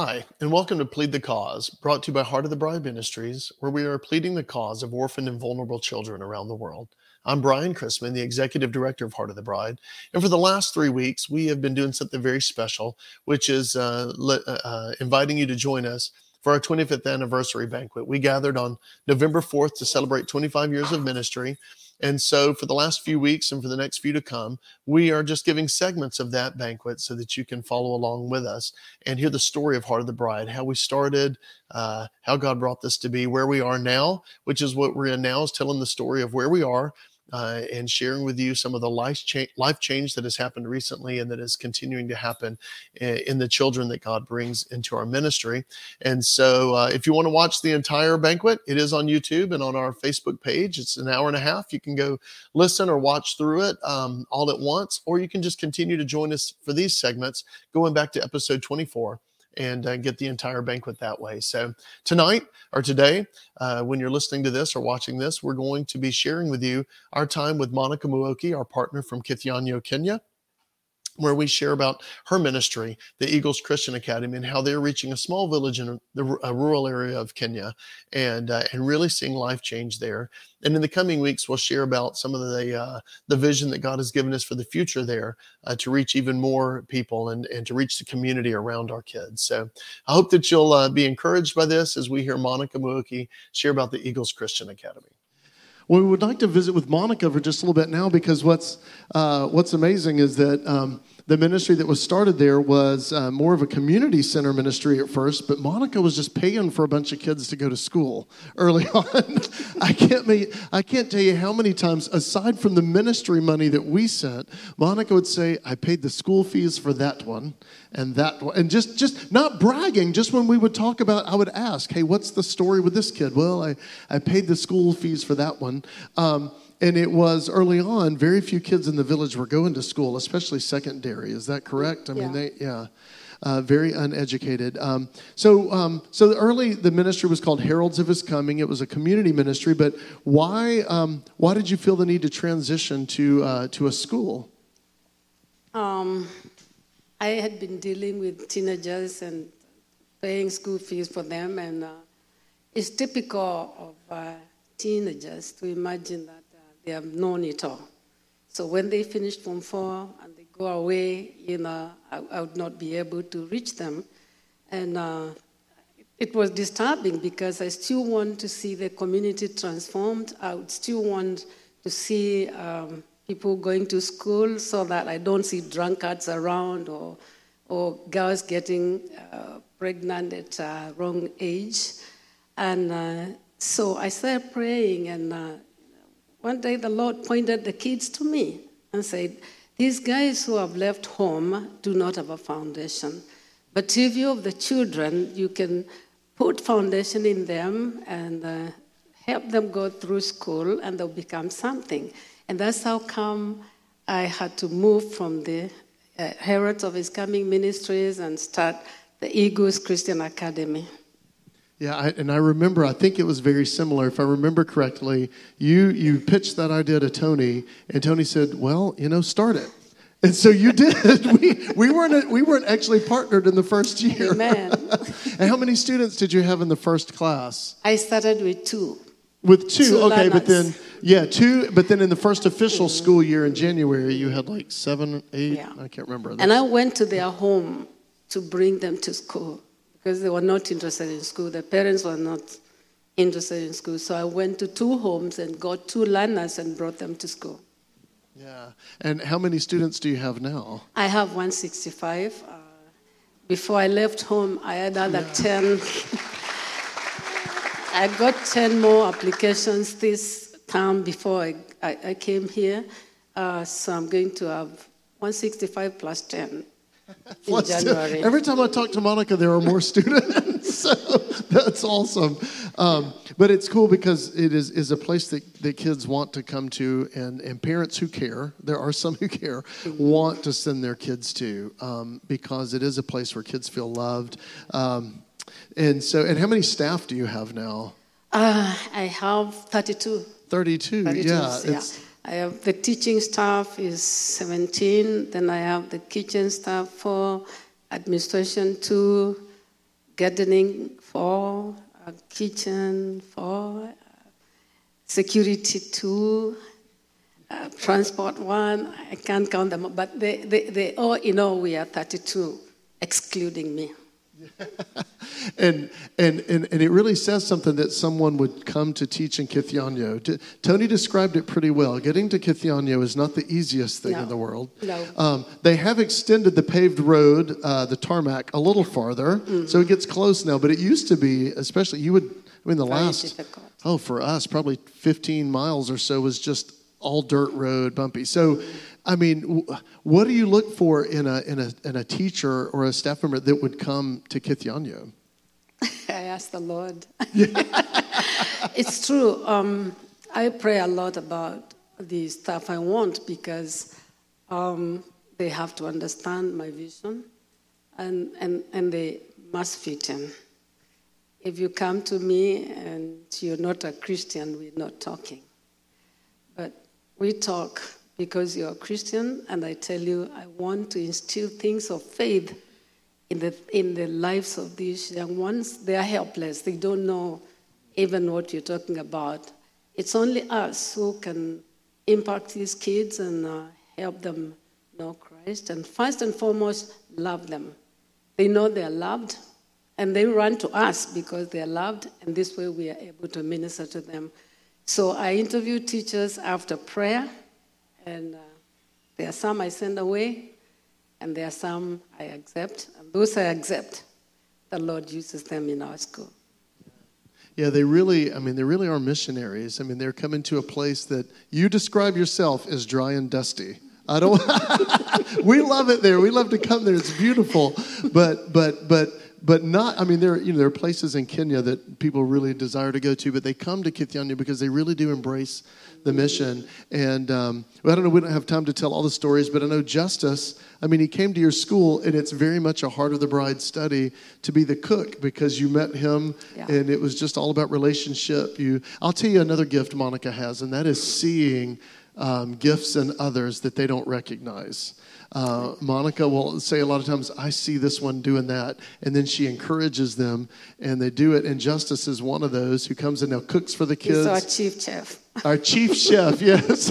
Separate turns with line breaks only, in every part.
Hi, and welcome to Plead the Cause, brought to you by Heart of the Bride Ministries, where we are pleading the cause of orphaned and vulnerable children around the world. I'm Brian Chrisman, the Executive Director of Heart of the Bride. And for the last three weeks, we have been doing something very special, which is uh, le- uh, uh inviting you to join us for our 25th anniversary banquet. We gathered on November 4th to celebrate 25 years of ministry. And so, for the last few weeks and for the next few to come, we are just giving segments of that banquet so that you can follow along with us and hear the story of Heart of the Bride, how we started, uh, how God brought this to be, where we are now, which is what we're in now, is telling the story of where we are uh, and sharing with you some of the life, cha- life change that has happened recently and that is continuing to happen in the children that God brings into our ministry. And so, uh, if you want to watch the entire banquet, it is on YouTube and on our Facebook page. It's an hour and a half. You can go listen or watch through it um, all at once, or you can just continue to join us for these segments, going back to episode 24 and uh, get the entire banquet that way. So, tonight or today, uh, when you're listening to this or watching this, we're going to be sharing with you our time with Monica Muoki, our partner from Kithianyo, Kenya where we share about her ministry, the Eagles Christian Academy, and how they're reaching a small village in a, a rural area of Kenya, and uh, and really seeing life change there. And in the coming weeks, we'll share about some of the uh, the vision that God has given us for the future there uh, to reach even more people and and to reach the community around our kids. So I hope that you'll uh, be encouraged by this as we hear Monica Muoki share about the Eagles Christian Academy.
Well, we would like to visit with Monica for just a little bit now because what's uh, what's amazing is that um, the ministry that was started there was uh, more of a community center ministry at first, but Monica was just paying for a bunch of kids to go to school early on. I can't make, I can't tell you how many times, aside from the ministry money that we sent, Monica would say, "I paid the school fees for that one and that one," and just just not bragging. Just when we would talk about, I would ask, "Hey, what's the story with this kid?" Well, I I paid the school fees for that one. Um, and it was early on, very few kids in the village were going to school, especially secondary. Is that correct? I yeah. mean, they, yeah. Uh, very uneducated. Um, so, um, so the early the ministry was called Heralds of His Coming. It was a community ministry. But why um, why did you feel the need to transition to uh, to a school?
Um, I had been dealing with teenagers and paying school fees for them, and uh, it's typical of uh, teenagers to imagine that they have known it all. So when they finish Form 4 and they go away, you know, I, I would not be able to reach them. And uh, it was disturbing because I still want to see the community transformed. I would still want to see um, people going to school so that I don't see drunkards around or, or girls getting uh, pregnant at uh, wrong age. And uh, so I started praying, and uh, one day the Lord pointed the kids to me and said, These guys who have left home do not have a foundation. But if you have the children, you can put foundation in them and uh, help them go through school and they'll become something. And that's how come I had to move from the uh, Heralds of His Coming Ministries and start the Eagles Christian Academy.
Yeah, I, and I remember. I think it was very similar. If I remember correctly, you you pitched that idea to Tony, and Tony said, "Well, you know, start it." And so you did. we we weren't we weren't actually partnered in the first year.
Amen.
and how many students did you have in the first class?
I started with two.
With two, two okay, learners. but then yeah, two. But then in the first official school year in January, you had like seven, eight. Yeah. I can't remember.
And I went to their home to bring them to school because they were not interested in school. Their parents were not interested in school. So I went to two homes and got two learners and brought them to school.
Yeah. And how many students do you have now?
I have 165. Uh, before I left home, I had other yeah. 10. I got 10 more applications this term before I, I, I came here. Uh, so I'm going to have 165 plus 10 January.
Every time I talk to Monica, there are more students. so that's awesome. Um, but it's cool because it is, is a place that, that kids want to come to, and, and parents who care, there are some who care, want to send their kids to um, because it is a place where kids feel loved. Um, and so, and how many staff do you have now?
Uh, I have 32.
32, 32 yeah.
yeah. I have the teaching staff is 17, then I have the kitchen staff for administration two, gardening four, uh, kitchen four, uh, security two, uh, transport one. I can't count them, but they, they, they all in all we are 32, excluding me.
and, and, and, and it really says something that someone would come to teach in Kithianyo. T- Tony described it pretty well. Getting to Kithianyo is not the easiest thing
No.
in the world.
No.
Um, they have extended the paved road, uh, the tarmac, a little farther, so it gets close now. But it used to be, especially, you would, I mean, the
Very
last,
difficult.
oh, for us, probably 15 miles or so was just all dirt road, bumpy. So, I mean, what do you look for in a, in a, in a teacher or a staff member that would come to Kithianyo?
I ask the Lord. it's true. Um, I pray a lot about the stuff I want because um, they have to understand my vision and, and, and they must fit in. If you come to me and you're not a Christian, we're not talking. But we talk because you're a Christian, and I tell you, I want to instill things of faith in the, in the lives of these young ones. They are helpless, they don't know even what you're talking about. It's only us who can impact these kids and uh, help them know Christ, and first and foremost, love them. They know they are loved, and they run to us because they are loved, and this way we are able to minister to them. So I interview teachers after prayer, and uh, there are some I send away, and there are some I accept. And those I accept, the Lord uses them in our school.
Yeah, they really, I mean, they really are missionaries. I mean, they're coming to a place that you describe yourself as dry and dusty. I don't, we love it there. We love to come there. It's beautiful. But, but, but, but not, I mean, there, you know, there are places in Kenya that people really desire to go to, but they come to Kithianyo because they really do embrace the mission. And um, well, I don't know, we don't have time to tell all the stories, but I know Justice, I mean, he came to your school, and it's very much a Heart of the Bride study to be the cook because you met him,
Yeah.
and it was just all about relationship. You, I'll tell you another gift Monica has, and that is seeing um, gifts in others that they don't recognize. Uh, Monica will say a lot of times, I see this one doing that. And then she encourages them and they do it. And Justice is one of those who comes and now, cooks for the
He's
kids.
our chief chef.
Our chief chef, yes.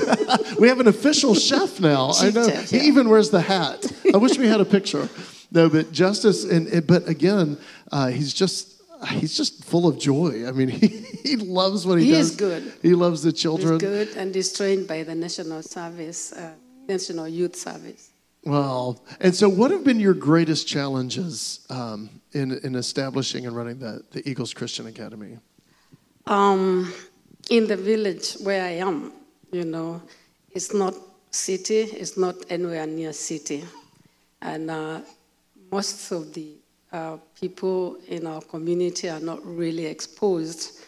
we have an official chef now. I know.
chef,
He even wears the hat. I wish we had a picture. No, but Justice, and, and but again, uh, he's just. He's just full of joy. I mean, he, he loves what he,
He
does.
He is good.
He loves the
He's
children.
good and he's trained by the National Service, uh, National Youth Service.
Well, And so, what have been your greatest challenges um, in, in establishing and running the, the Eagles Christian Academy?
Um, in the village where I am, you know, it's not city, it's not anywhere near city. And uh, most of the uh, people in our community are not really exposed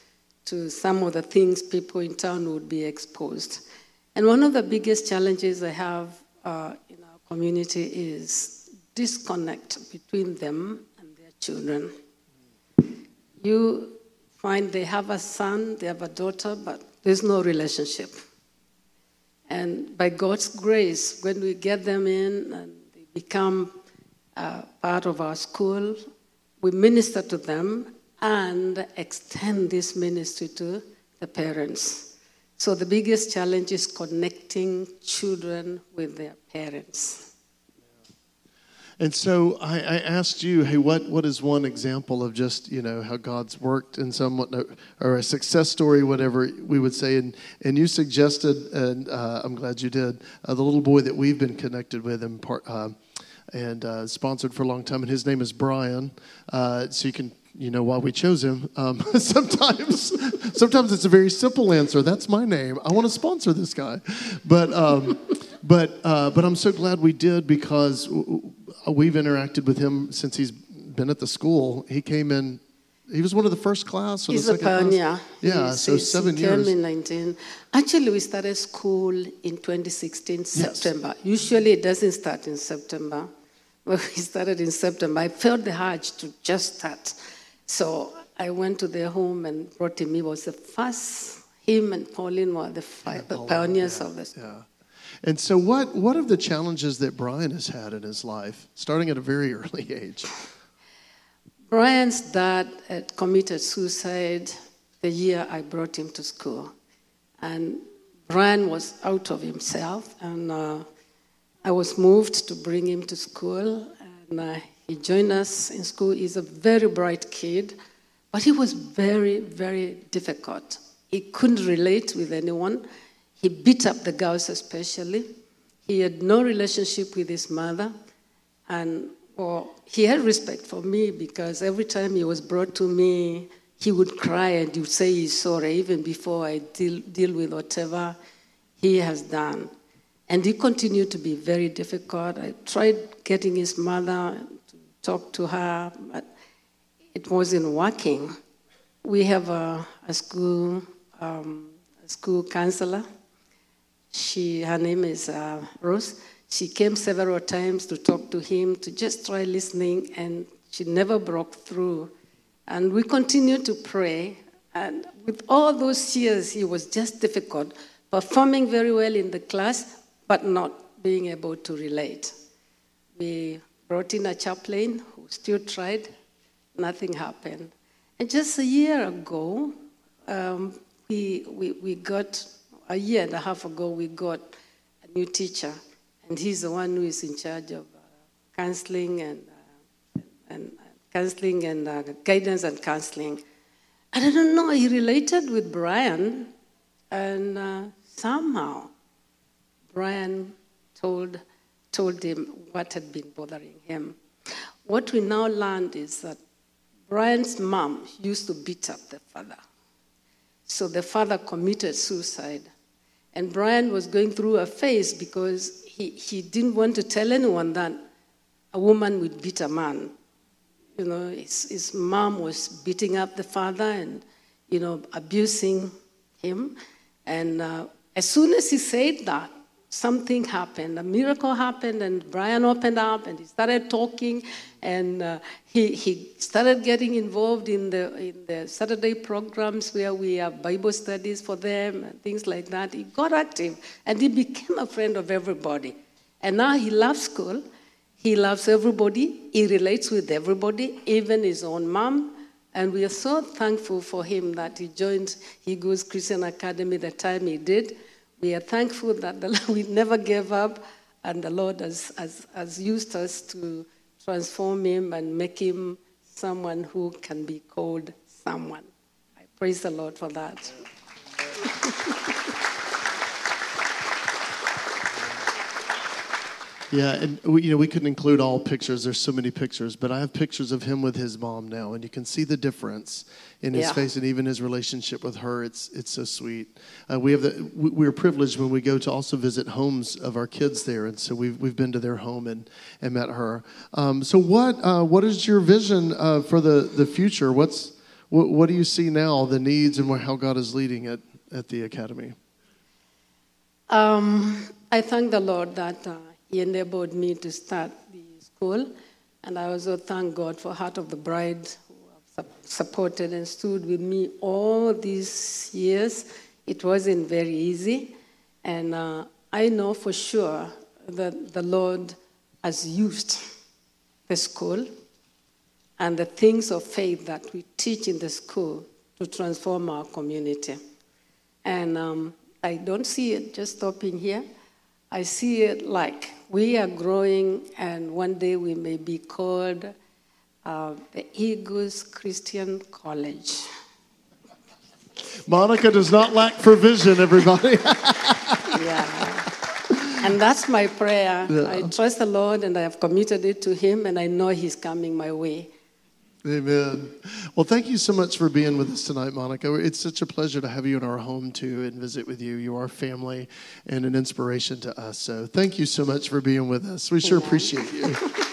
to some of the things people in town would be exposed. And one of the biggest challenges I have uh, in our community is disconnect between them and their children. You find they have a son, they have a daughter, but there's no relationship. And by God's grace, when we get them in and they become uh, part of our school, we minister to them and extend this ministry to the parents. So the biggest challenge is connecting children with their parents.
And so, I, I asked you, hey, what, what is one example of just, you know, how God's worked in some, or a success story, whatever we would say? And, and you suggested, and uh, I'm glad you did, uh, the little boy that we've been connected with and, part, uh, and uh, sponsored for a long time, and his name is Brian. Uh, so you can you know why we chose him. Um, sometimes, sometimes it's a very simple answer. That's my name. I want to sponsor this guy, but um, but uh, but I'm so glad we did because w- we've interacted with him since he's been at the school. He came in. He was one of the first class. Or
He's
the
a
second class?
pioneer.
Yeah,
He's-
so
he's-
seven
he came
years.
in 19. Actually, we started school in 2016 September. Usually, it doesn't start in September. But we started in September. I felt the urge to just start. So I went to their home and brought him. He was the first. Him and Pauline were the, fi- the pioneers of this.
Yeah. And so, what what are the challenges that Brian has had in his life, starting at a very early age?
Brian's dad had committed suicide the year I brought him to school. And Brian was out of himself, and uh, I was moved to bring him to school. And uh, he joined us in school. He's a very bright kid, but he was very, very difficult. He couldn't relate with anyone. He beat up the girls, especially. He had no relationship with his mother. And well, he had respect for me because every time he was brought to me, he would cry and he would say he's sorry even before I deal, deal with whatever he has done. And he continued to be very difficult. I tried getting his mother to talk to her, but it wasn't working. We have a, a school um, a school counselor. She, her name is uh, Rose. She came several times to talk to him, to just try listening, and she never broke through. And we continued to pray. And with all those years, he was just difficult, performing very well in the class, but not being able to relate. We brought in a chaplain who still tried, nothing happened. And just a year ago, um, we, we, we got, a year and a half ago, we got a new teacher, and he's the one who is in charge of uh, counseling and, uh, and uh, counseling and uh, guidance and counseling. And I don't know, he related with Brian, and uh, somehow Brian told, told him what had been bothering him. What we now learned is that Brian's mom used to beat up the father. So the father committed suicide. And Brian was going through a phase because he, he didn't want to tell anyone that a woman would beat a man. You know, his, his mom was beating up the father and, you know, abusing him. And uh, as soon as he said that, something happened. A miracle happened, and Brian opened up and he started talking, and uh, he, he started getting involved in the, in the Saturday programs where we have Bible studies for them and things like that. He got active and he became a friend of everybody. And now he loves school. He loves everybody. He relates with everybody, even his own mom. And we are so thankful for him that he joined Eagles Christian Academy the time he did we are thankful that the, we never gave up, and the Lord has, has, has used us to transform him and make him someone who can be called someone. I praise the Lord for that.
Yeah, and we, you know we couldn't include all pictures. There's so many pictures, but I have pictures of him with his mom now, and you can see the difference in his yeah. face and even his relationship with her. It's it's so sweet. Uh, we have the we, are privileged when we go to also visit homes of our kids there, and so we've we've been to their home and and met her. Um, so what uh, what is your vision uh, for the the future? What's what, what do you see now? The needs and how God is leading at at the academy.
Um, I thank the Lord that uh, he enabled me to start the school. And I also thank God for Heart of the Bride, who have supported and stood with me all these years. It wasn't very easy. And uh, I know for sure that the Lord has used the school and the things of faith that we teach in the school to transform our community. And um, I don't see it just stopping here. I see it like we are growing, and one day we may be called uh, the Eagles Christian College.
Monica does not lack for vision, everybody.
yeah. And that's my prayer. Yeah. I trust the Lord and I have committed it to Him, and I know He's coming my way.
Amen. Well, thank you so much for being with us tonight, Monica. It's such a pleasure to have you in our home too and visit with you. You are family and an inspiration to us. So thank you so much for being with us. We sure appreciate you.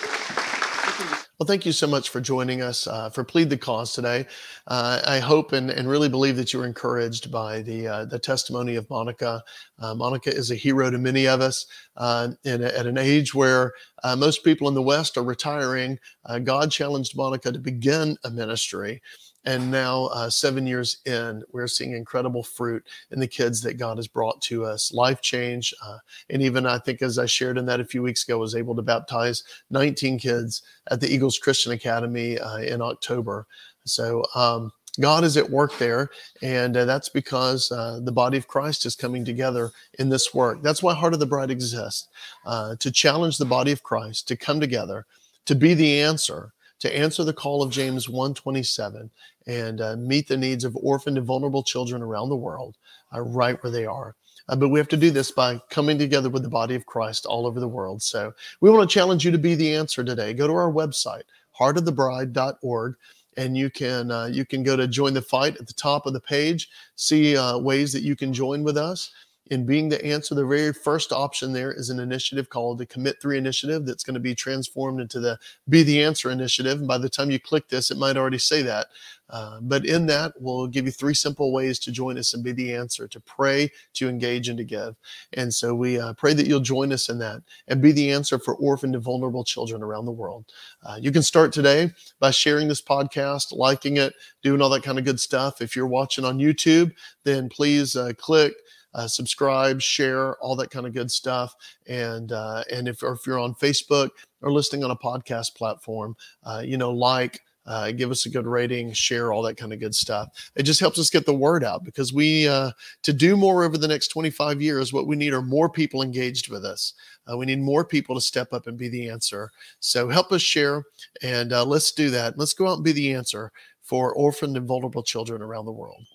Well, thank you so much for joining us uh, for Plead the Cause today. Uh, I hope and, and really believe that you were encouraged by the, uh, the testimony of Monica. Uh, Monica is a hero to many of us. Uh, in at an age where uh, most people in the West are retiring, God challenged Monica to begin a ministry
And now, uh, seven years in, we're seeing incredible fruit in the kids that God has brought to us, life change. Uh, and even I think, as I shared in that a few weeks ago, was able to baptize 19 kids at the Eagles Christian Academy uh, in October. So, um, God is at work there, and uh, that's because uh, the body of Christ is coming together in this work. That's why Heart of the Bride exists uh, to challenge the body of Christ to come together, to be the answer, to answer the call of James 127 and uh, meet the needs of orphaned and vulnerable children around the world, uh, right where they are. Uh, but we have to do this by coming together with the body of Christ all over the world. So we want to challenge you to be the answer today. Go to our website, heartofthebride.org and you can uh, you can go to join the fight at the top of the page see uh, ways that you can join with us in being the answer the very first option there is an initiative called the commit three initiative that's going to be transformed into the be the answer initiative. And by the time you click this it might already say that. Uh, but in that we'll give you three simple ways to join us and be the answer to pray to engage and to give. And so we uh, pray that you'll join us in that and be the answer for orphaned and vulnerable children around the world. Uh, you can start today by sharing this podcast liking it doing all that kind of good stuff. If you're watching on youtube then please uh, click uh, subscribe, share, all that kind of good stuff. And uh, and if, if you're on Facebook or listening on a podcast platform, uh, you know, like. Uh, give us a good rating, share all that kind of good stuff. It just helps us get the word out because we, uh, to do more over the next 25 years, what we need are more people engaged with us. Uh, we need more people to step up and be the answer. So help us share and uh, let's do that. Let's go out and be the answer for orphaned and vulnerable children around the world.